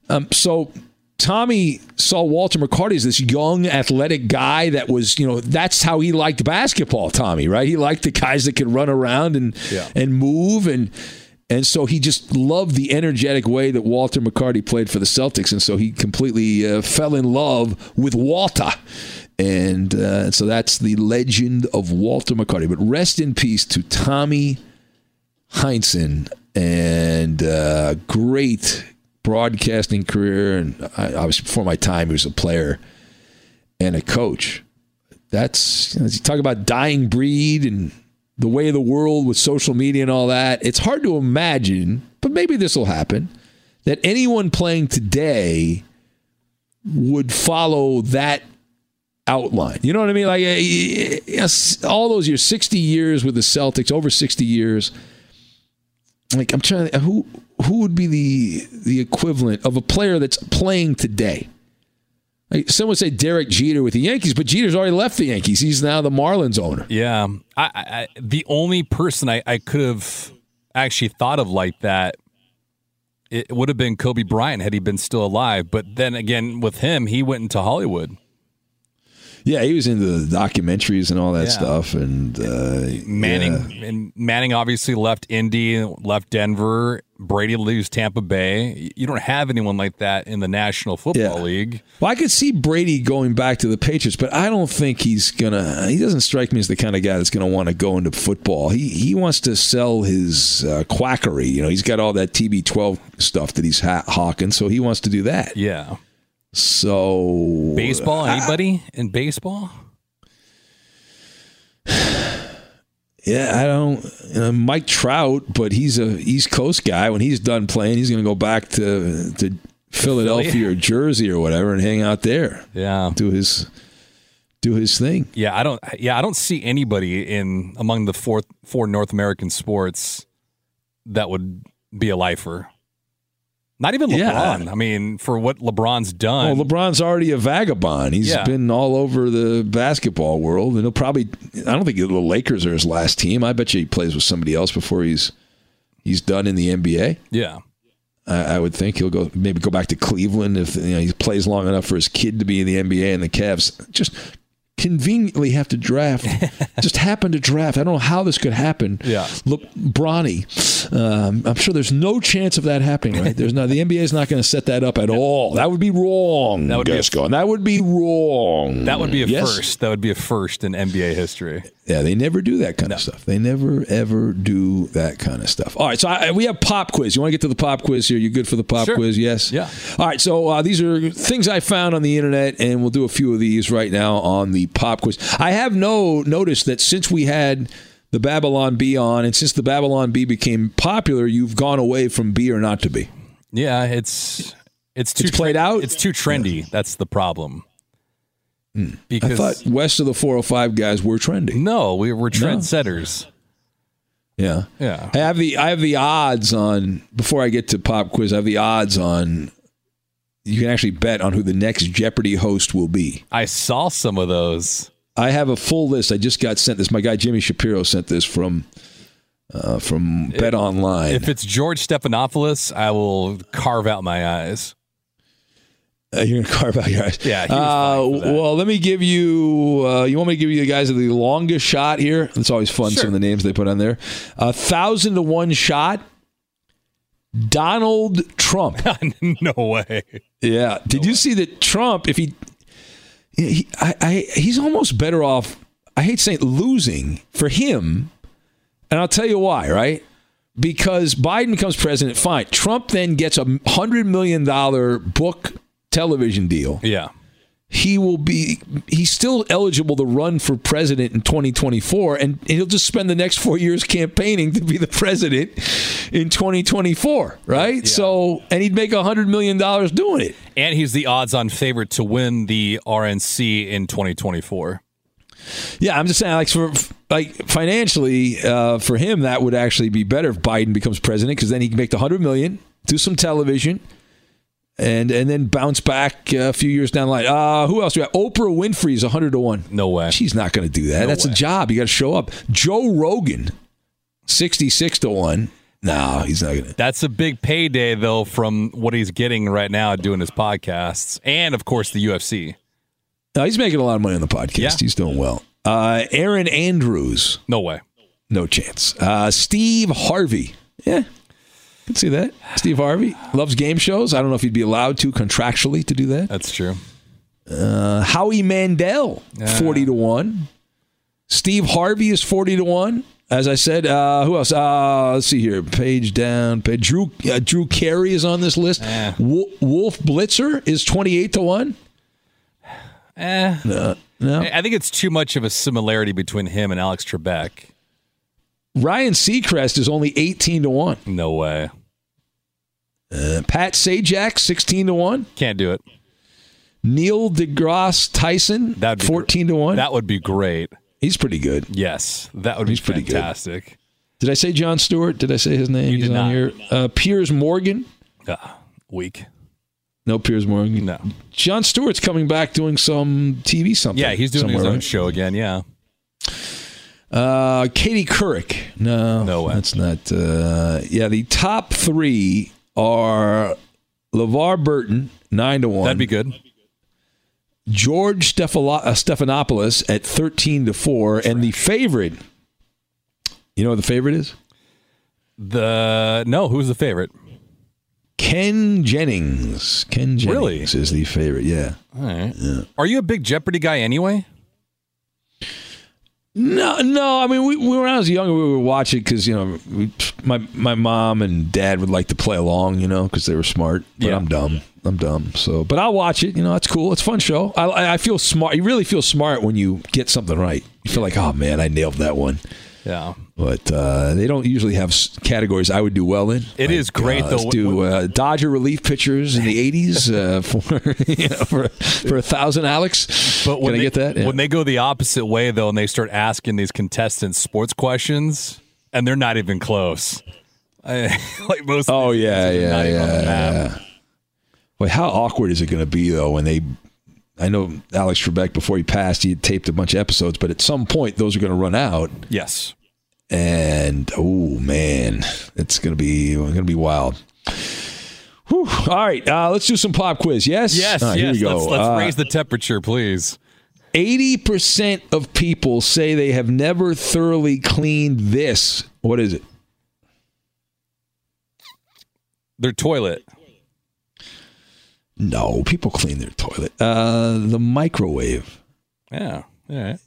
um, so Tommy saw Walter McCarty as this young, athletic guy that was, you know, that's how he liked basketball. Tommy, right? He liked the guys that could run around and Yeah. and move and. And so he just loved the energetic way that Walter McCarty played for the Celtics, and so he completely uh, fell in love with Walter. And uh, so that's the legend of Walter McCarty. But rest in peace to Tommy Heinsohn and uh, great broadcasting career. And I, I was before my time, he was a player and a coach. That's you, know, you talk about dying breed and the way of the world with social media and all that. It's hard to imagine, but maybe this will happen that anyone playing today would follow that outline. You know what I mean? Like uh, yes, all those years, sixty years with the Celtics, over sixty years. Like I'm trying to who who would be the the equivalent of a player that's playing today? Like some would say Derek Jeter with the Yankees, but Jeter's already left the Yankees. He's now the Marlins owner. Yeah, I, I, I- the only person I, I could have actually thought of like that, it would have been Kobe Bryant had he been still alive. But then again, with him, he went into Hollywood. Yeah, he was into the documentaries and all that Yeah. stuff, and uh, Manning yeah. and Manning obviously left Indy, left Denver. Brady leaves Tampa Bay. You don't have anyone like that in the National Football League. Well, I could see Brady going back to the Patriots, but I don't think he's gonna. He doesn't strike me as the kind of guy that's gonna want to go into football. He he wants to sell his uh, quackery. You know, he's got all that TB12 stuff that he's ha- hawking, so he wants to do that. Yeah. So Baseball? Anybody in baseball? Yeah, I don't. You know, Mike Trout, but he's a East Coast guy. When he's done playing, he's going to go back to to Philadelphia Philly? or Jersey or whatever and hang out there. Yeah, do his do his thing. Yeah, I don't. Yeah, I don't see anybody in among the four four North American sports that would be a lifer. Not even Yeah. LeBron. I mean, for what LeBron's done. Oh, LeBron's already a vagabond. He's Yeah. been all over the basketball world, and he'll probably. I don't think the Lakers are his last team. I bet you he plays with somebody else before he's he's done in the NBA. yeah, I, I would think he'll go maybe go back to Cleveland if you know he plays long enough for his kid to be in the NBA, and the Cavs just conveniently have to draft. [laughs] just happen to draft. I don't know how this could happen. Yeah. Look, Bronny. Um, I'm sure there's no chance of that happening. Right? There's not. The NBA is not going to set that up at all. That would be wrong. That would be a- That would be wrong. that would be a Yes? first. That would be a first in NBA history. Yeah, they never do that kind of stuff. They never ever do that kind of stuff. All right, so I, we have pop quiz. You want to get to the pop quiz here? You good for the pop Sure. quiz? Yes. Yeah. All right, so uh, these are things I found on the internet, and we'll do a few of these right now on the pop quiz. I have no noticed that since we had the Babylon Bee on, and since the Babylon Bee became popular, you've gone away from be or not to be. Yeah, it's it's too It's played out? It's too trendy. That's the problem. Hmm. I Because thought west of the 405 guys were trending. no, we were trendsetters. Yeah. Yeah. I have the I have the odds on before I get to pop quiz. I have the odds on. You can actually bet on who the next Jeopardy host will be. I saw some of those. I have a full list. I just got sent this. My guy Jimmy Shapiro sent this from uh, from Bet Online. If it's George Stephanopoulos, I will carve out my eyes. Uh, you're gonna [laughs] carve out your eyes. Yeah, Uh, fine for that. well, let me give you. Uh, you want me to give you the guys of the longest shot here? It's always fun. Some of the names they put on there. A thousand to one shot. Donald Trump. [laughs] no way. Yeah. Did you see that Trump? If he, he I, I, he's almost better off. I hate saying losing for him, and I'll tell you why. Right? Because Biden becomes president. Fine. Trump then gets a hundred million dollar book television deal. Yeah. He will be. He's still eligible to run for president in 2024, and he'll just spend the next four years campaigning to be the president in 2024. Right? So, and he'd make a hundred million dollars doing it. And he's the odds-on favorite to win the RNC in 2024. Yeah, I'm just saying, like for like financially, uh, for him, that would actually be better if Biden becomes president because then he can make the hundred million, do some television, and and then bounce back uh, a few years down the line. Uh, who else? do We got Oprah Winfrey's hundred to one. No way. She's not going to do that. No That's way. a job. You got to show up. Joe Rogan, sixty six to one. No, he's not gonna. That's a big payday though from what he's getting right now doing his podcasts, and of course the UFC. No, he's making a lot of money on the podcast. Yeah. He's doing well. Uh, Erin Andrews, No way. no chance. Uh, Steve Harvey, yeah, can see that. Steve Harvey loves game shows. I don't know if he'd be allowed to contractually to do that. That's true. Uh, Howie Mandel, forty to one. Steve Harvey is forty to one. As I said, uh, who else? Uh, let's see here. Page down. Page. Drew uh, Drew Carey is on this list. Wo- Wolf Blitzer is twenty eight to one. Eh. No, no. I think it's too much of a similarity between him and Alex Trebek. Ryan Seacrest is only eighteen to one. No way. Uh, Pat Sajak sixteen to one. Can't do it. Neil deGrasse Tyson That'd be fourteen to one. That would be great. He's pretty good. Yes, that would He's be pretty good. fantastic. Did I say Jon Stewart? Did I say his name? You He's on not. here. Uh, Piers Morgan. Ah, weak. No Piers Morgan. No. Jon Stewart's coming back doing some TV something. Yeah, he's doing his own right? show again. Yeah. Uh, Katie Couric. No, No way. That's not. Uh, yeah, the top three are LeVar Burton, nine to one. That'd be good. George Stephalo- uh, Stephanopoulos at thirteen to four, and the favorite. You know what the favorite is? The no, who's the favorite? Ken Jennings. Ken Jennings Really? is the favorite. Yeah. All right. Are you a big Jeopardy guy anyway? No, no. I mean, we, we when I was younger, we would watch it because you know, we, my my mom and dad would like to play along, you know, because they were smart. But Yeah. I'm dumb. I'm dumb. So, but I'll watch it. You know, it's cool. It's a fun show. I- I I feel smart. You really feel smart when you get something right. You feel like, oh man, I nailed that one. Yeah. But uh, they don't usually have categories I would do well in. It is great Uh, though. let's do uh, Dodger relief pitchers in the [laughs] '80s uh, for [laughs] you know, for for a thousand, Alex. But when Can I they, get that? Yeah. When they go the opposite way though, and they start asking these contestants sports questions, and they're not even close. I, [laughs] like most. Oh yeah, yeah, not even on the yeah, yeah. Wait, how awkward is it going to be though when they? I know Alex Trebek before he passed, he had taped a bunch of episodes, but at some point those are going to run out, Yes. And oh man, it's to be to be wild. Whew. All right, uh, let's do some pop quiz. Yes, Yes. Right, yes. Here we go. Let's, let's Uh, raise the temperature, please. 80% of people say they have never thoroughly cleaned this. What is it? Their toilet. No, people clean their toilet. Uh, the microwave. Yeah. All right.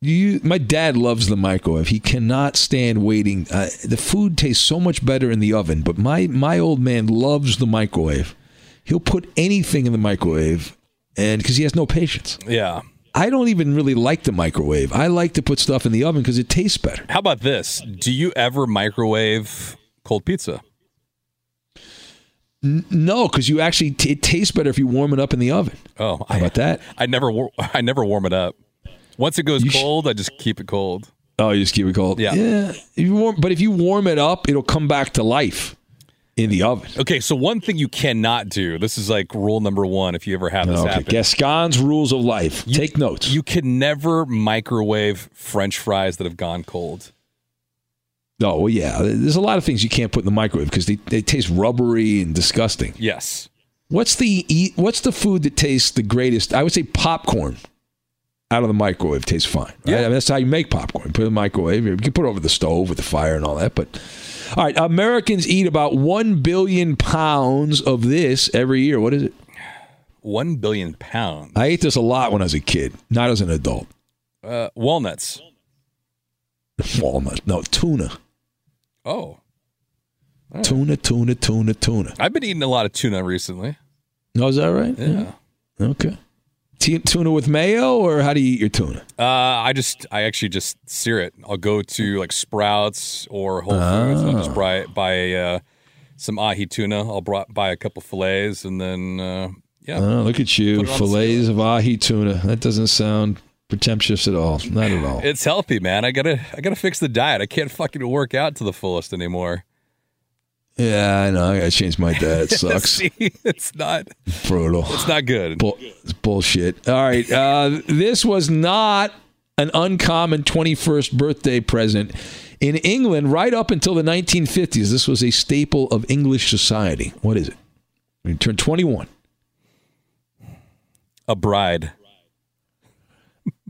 You, my dad loves the microwave. He cannot stand waiting. Uh, the food tastes so much better in the oven, but my my old man loves the microwave. He'll put anything in the microwave, and because he has no patience. Yeah. I don't even really like the microwave. I like to put stuff in the oven because it tastes better. How about this? Do you ever microwave cold pizza? N- no, because you actually t- it tastes better if you warm it up in the oven. Oh, How about that? I never [laughs] I never warm it up. Once it goes cold, I just keep it cold. Oh, you just keep it cold. Yeah. yeah. If you warm, but if you warm it up, it'll come back to life in the oven. Okay, so one thing you cannot do. This is like rule number one. If you ever have this Okay, happen, Gascon's rules of life. Take notes. you can never microwave French fries that have gone cold. Oh, well, yeah. There's a lot of things you can't put in the microwave because they, they taste rubbery and disgusting. Yes. What's the What's the food that tastes the greatest? I would say popcorn. Out of the microwave tastes fine. Right? Yeah. I mean, that's how you make popcorn. Put it in the microwave. You can put it over the stove with the fire and all that. But all right, Americans eat about one billion pounds of this every year. What is it? One billion pounds. I ate this a lot when I was a kid, not as an adult. Uh, walnuts. Walnut, no tuna, Oh, tuna, tuna, tuna, tuna. I've been eating a lot of tuna recently. No, is that right? Yeah. Okay. T- tuna with mayo, or how do you eat your tuna? Uh, I just, I actually just sear it. I'll go to like Sprouts or Whole Foods. and I'll just Ah. buy buy uh, some ahi tuna. I'll buy a couple fillets, and then uh, yeah, Oh, look at you, Put it on the fillets of ahi tuna. That doesn't sound pretentious at all. Not at all. it's healthy, man. I gotta, I gotta fix the diet. I can't fucking work out to the fullest anymore. Yeah, I know. I gotta change my dad. [laughs] It sucks. See, it's not, Brutal. it's not good. Bull, it's bullshit. All right. Uh, this was not an uncommon 21st birthday present In England, right up until the 1950s, this was a staple of English society. What is it? When you turn 21. A bride.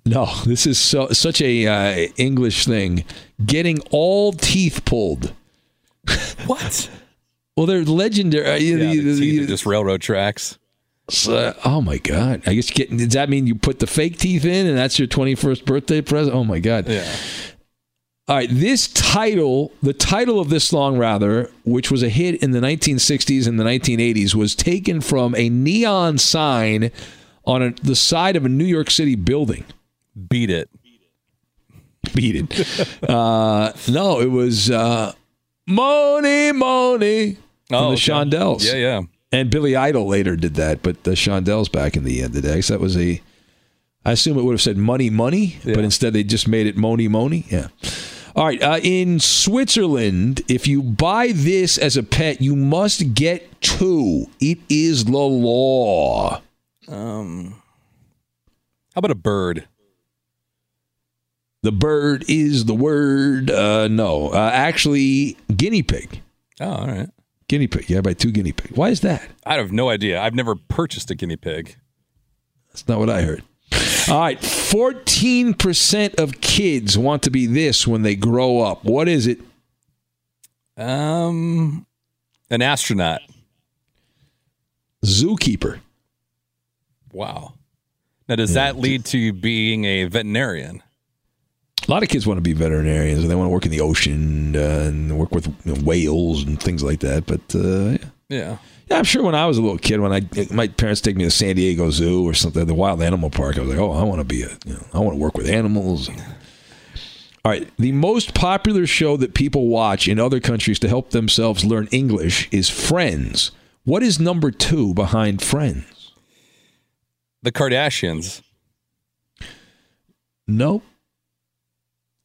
No, this is so, such a uh, English thing. Getting all teeth pulled. What? Well, they're legendary. uh, Yeah, the- the the- just railroad tracks. So, oh my god! I guess you get, does that mean you put the fake teeth in, and that's your twenty-first birthday present? Oh my god! Yeah. All right, this title, the title of this song, rather, which was a hit in the 1960s and the 1980s, was taken from a neon sign on a, the side of a New York City building. Beat it. Beat it. [laughs] uh, no, it was uh, Mony, Mony Oh, the okay. Shondells. Yeah, yeah. And Billy Idol later did that, but the Shondells back in the end of the day. So that was a. I assume it would have said money, money, but instead they just made it money, money. Yeah. All right. Uh, in Switzerland, if you buy this as a pet, you must get two. It is the law. Um, how about a bird? The bird is the word. Uh, no, uh, actually, guinea pig. Oh, all right. Guinea pig. Yeah, I buy two guinea pig. Why is that? I have no idea. I've never purchased a guinea pig. That's not what I heard. All right, 14% of kids want to be this when they grow up. What is it? Um, an astronaut. Zookeeper. Wow. Now, does that lead to you being a veterinarian? A lot of kids want to be veterinarians and they want to work in the ocean uh, and work with you know, whales and things like that. But uh, yeah. Yeah. Yeah, I'm sure when I was a little kid, when I my parents take me to San Diego Zoo or something, the Wild Animal Park, I was like, oh, I want to be a, you know, I want to work with animals. All right, the most popular show that people watch in other countries to help themselves learn English is Friends. What is number two behind Friends? The Kardashians. Nope.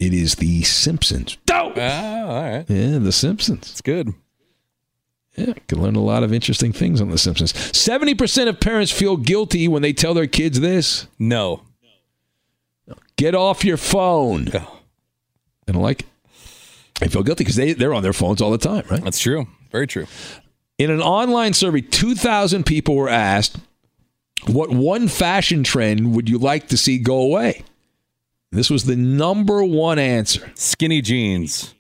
It is The Simpsons. Oh, ah, all right. Yeah, The Simpsons. It's good. Yeah, can learn a lot of interesting things on The Simpsons. 70% of parents feel guilty when they tell their kids this. No. Get off your phone. I don't like it. They feel guilty because they, they're on their phones all the time, right? That's true. Very true. In an online survey, 2,000 people were asked, What one fashion trend would you like to see go away? This was the number one answer. Skinny jeans.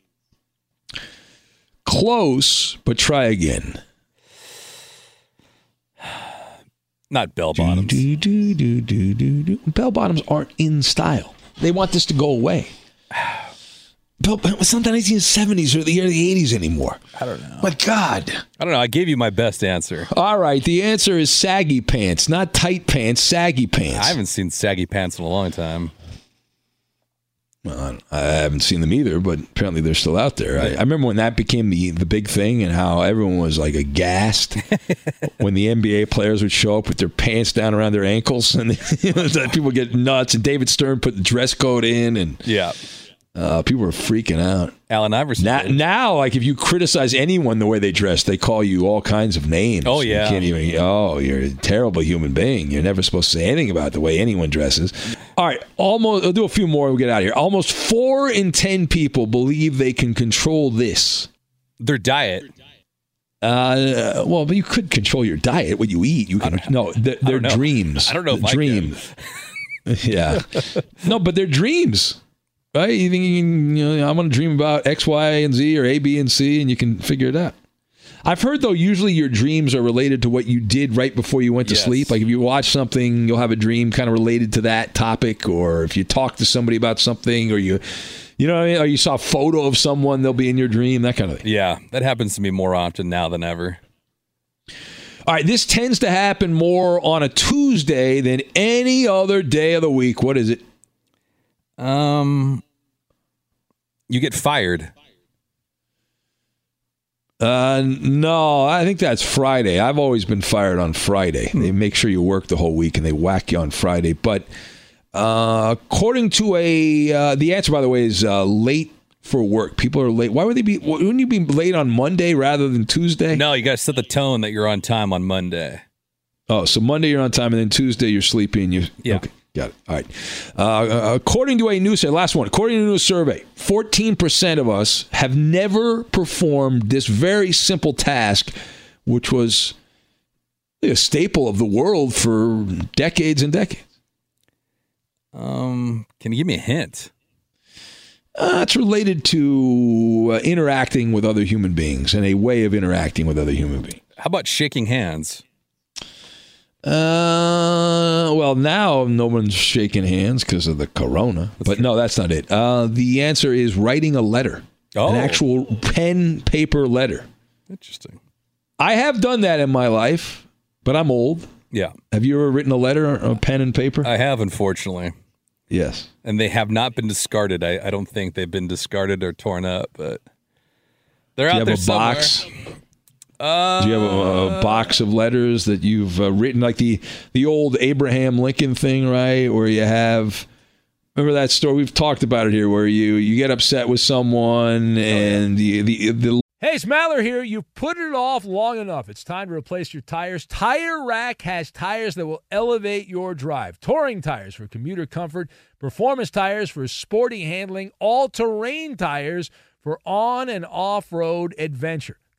Close, but try again. Not bell bottoms. Do, do, do, do, do, do. Bell bottoms aren't in style. They want this to go away. [sighs] Bell, it's not the 1970s or the year of the 80s anymore. I don't know. My God. I don't know. I gave you my best answer. All right, the answer is saggy pants, not tight pants, saggy pants. I haven't seen saggy pants in a long time. Well, I haven't seen them either, but apparently they're still out there. I, I remember when that became the the big thing and how everyone was like aghast [laughs] when the NBA players would show up with their pants down around their ankles, and [laughs] you know, people get nuts. And David Stern put the dress code in, and Yeah. Uh, people are freaking out. Allen Iverson. Now, now, like if you criticize anyone the way they dress, they call you all kinds of names. Oh, yeah. you can't even. Oh, you're a terrible human being. You're never supposed to say anything about the way anyone dresses. All right, almost. I'll do a few more. We'll get out of here. Almost four in ten people believe they can control this. Their diet. Uh, well, but you could control your diet, what you eat. You can no, their, their know. dreams. I don't know I dreams. [laughs] yeah, no, but they're dreams, right? You think you can? You know, I'm going to dream about X, Y, and Z, or A, B, and C, and you can figure it out. I've heard though, usually your dreams are related to what you did right before you went to Yes. sleep. Like if you watch something, you'll have a dream kind of related to that topic, or if you talk to somebody about something, or you, you know, I mean? or you saw a photo of someone, they'll be in your dream, that kind of thing. Yeah, that happens to me more often now than ever. All right, this tends to happen more on a Tuesday than any other day of the week. What is it? Um, you get fired. Uh, no, I think that's Friday. I've always been fired on Friday. They make sure you work the whole week and they whack you on Friday. But uh, according to a, uh, the answer by the way is uh, late for work. People are late. Why would they be? Wouldn't you be late on Monday rather than Tuesday? No, you got to set the tone that you're on time on Monday. Oh, so Monday you're on time and then Tuesday you're sleepy and you. Yeah. Okay. Got it. All right. Uh, according to a new survey, last one. According to a new survey, 14% of us have never performed this very simple task, which was a staple of the world for decades and decades. Um, can you give me a hint? Uh, it's related to uh, interacting with other human beings and a way of interacting with other human beings. How about shaking hands? Uh, well, now no one's shaking hands because of the corona. but no, that's not it. Uh, the answer is writing a letter, Oh. an actual pen paper letter. Interesting. I have done that in my life, but I'm old. Yeah. Have you ever written a letter on pen and paper? I have, unfortunately. Yes. And they have not been discarded. I, I don't think they've been discarded or torn up, but they're Do you out have there a somewhere. box? Uh, Do you have a, a box of letters that you've uh, written, like the the old Abraham Lincoln thing, right? Where you have, remember that story? We've talked about it here, where you you get upset with someone and the the the Hey, it's Maller here. You've put it off long enough. It's time to replace your tires. Tire Rack has tires that will elevate your drive. Touring tires for commuter comfort, performance tires for sporty handling, all terrain tires for on and off road adventure.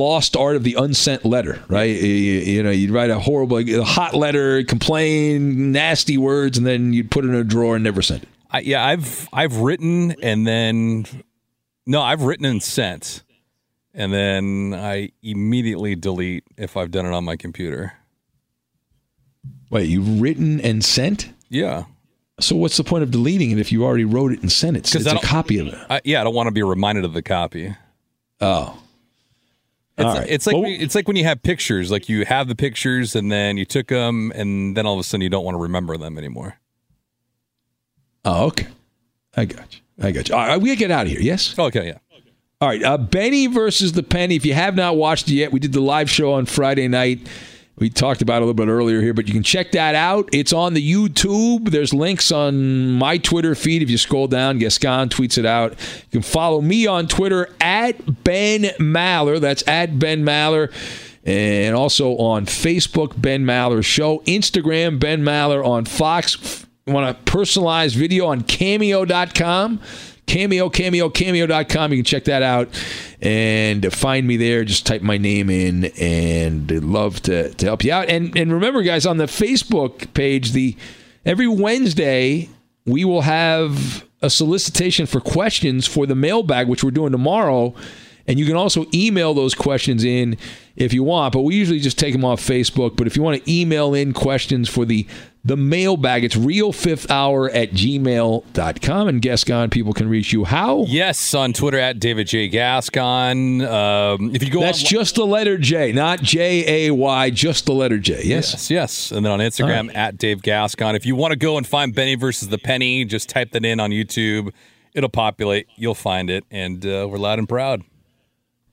Lost art of the unsent letter, right? You, you, know, you'd write a horrible, a hot letter, complain, nasty words, and then you'd put it in a drawer and never send it. I, yeah, I've I've written and then no, I've written and sent, and then I immediately delete if I've done it on my computer. Wait, you've written and sent? Yeah. So what's the point of deleting it if you already wrote it and sent it? It's a copy of it. I, yeah, I don't want to be reminded of the copy. Oh. It's, right. it's like Well- it's like when you have pictures, like you have the pictures and then you took them, and then all of a sudden you don't want to remember them anymore. Oh, okay. I got you. I got you. All right, we get out of here. Yes. Okay. Yeah. All right. Uh, Benny versus the Penny. If you have not watched it yet, we did the live show on Friday night. We talked about a little bit earlier here, but you can check that out. It's on the YouTube. There's links on my Twitter feed. If you scroll down, Gascon tweets it out. You can follow me on Twitter at Ben Maller. That's at Ben Maller. And also on Facebook, Ben Maller Show. Instagram, Ben Maller on Fox. You want a personalized video on cameo.com? Cameo, cameo, cameo.com. You can check that out and find me there. Just type my name in and I'd love to, to help you out. And and remember, guys, on the Facebook page, the every Wednesday we will have a solicitation for questions for the mailbag, which we're doing tomorrow. And you can also email those questions in if you want, but we usually just take them off Facebook. But if you want to email in questions for the the mailbag, it's real fifth hour at gmail.com. And Gascon, people can reach you how? Yes, on Twitter at David J Gascon. Um, if you go, That's on, just the letter J, not J A Y, just the letter J. Yes. yes, yes, and then on Instagram at Dave Gascon. If you want to go and find Benny versus the Penny, just type that in on YouTube. It'll populate. You'll find it, and uh, we're loud and proud.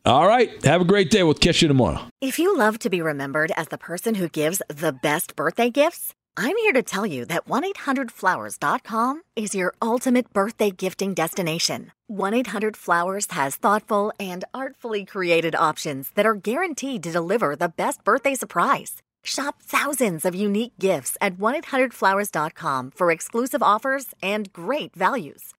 All right. Have a great day. We'll catch you tomorrow. If you love to be remembered as the person who gives the best birthday gifts, I'm here to tell you that 1 800flowers.com is your ultimate birthday gifting destination. 1 800 Flowers has thoughtful and artfully created options that are guaranteed to deliver the best birthday surprise. Shop thousands of unique gifts at 1 800flowers.com for exclusive offers and great values.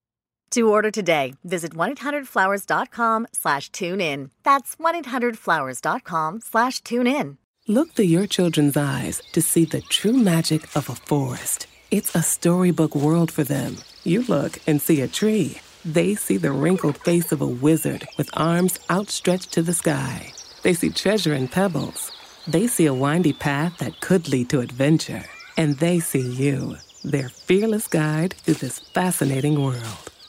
To order today, visit 1-800-Flowers.com slash tune in. That's 1-800-Flowers.com slash tune in. Look through your children's eyes to see the true magic of a forest. It's a storybook world for them. You look and see a tree. They see the wrinkled face of a wizard with arms outstretched to the sky. They see treasure in pebbles. They see a windy path that could lead to adventure. And they see you, their fearless guide through this fascinating world.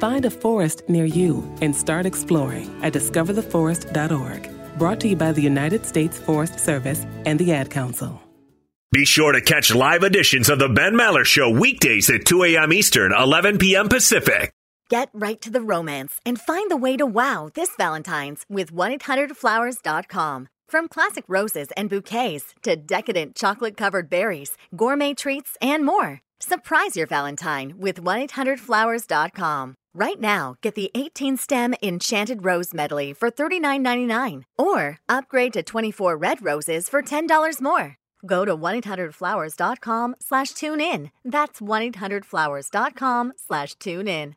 Find a forest near you and start exploring at discovertheforest.org. Brought to you by the United States Forest Service and the Ad Council. Be sure to catch live editions of The Ben Maller Show weekdays at 2 a.m. Eastern, 11 p.m. Pacific. Get right to the romance and find the way to wow this Valentine's with 1-800-Flowers.com. From classic roses and bouquets to decadent chocolate-covered berries, gourmet treats, and more. Surprise your Valentine with 1-800-Flowers.com. Right now, get the 18-stem Enchanted Rose Medley for $39.99 or upgrade to 24 red roses for $10 more. Go to 1-800-Flowers.com slash tune in. That's 1-800-Flowers.com slash tune in.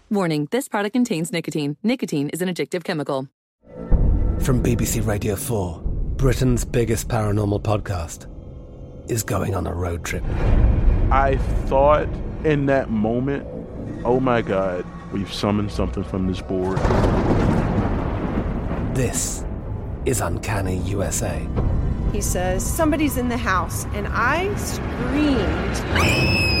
Warning, this product contains nicotine. Nicotine is an addictive chemical. From BBC Radio 4, Britain's biggest paranormal podcast is going on a road trip. I thought in that moment, oh my God, we've summoned something from this board. This is Uncanny USA. He says, Somebody's in the house. And I screamed.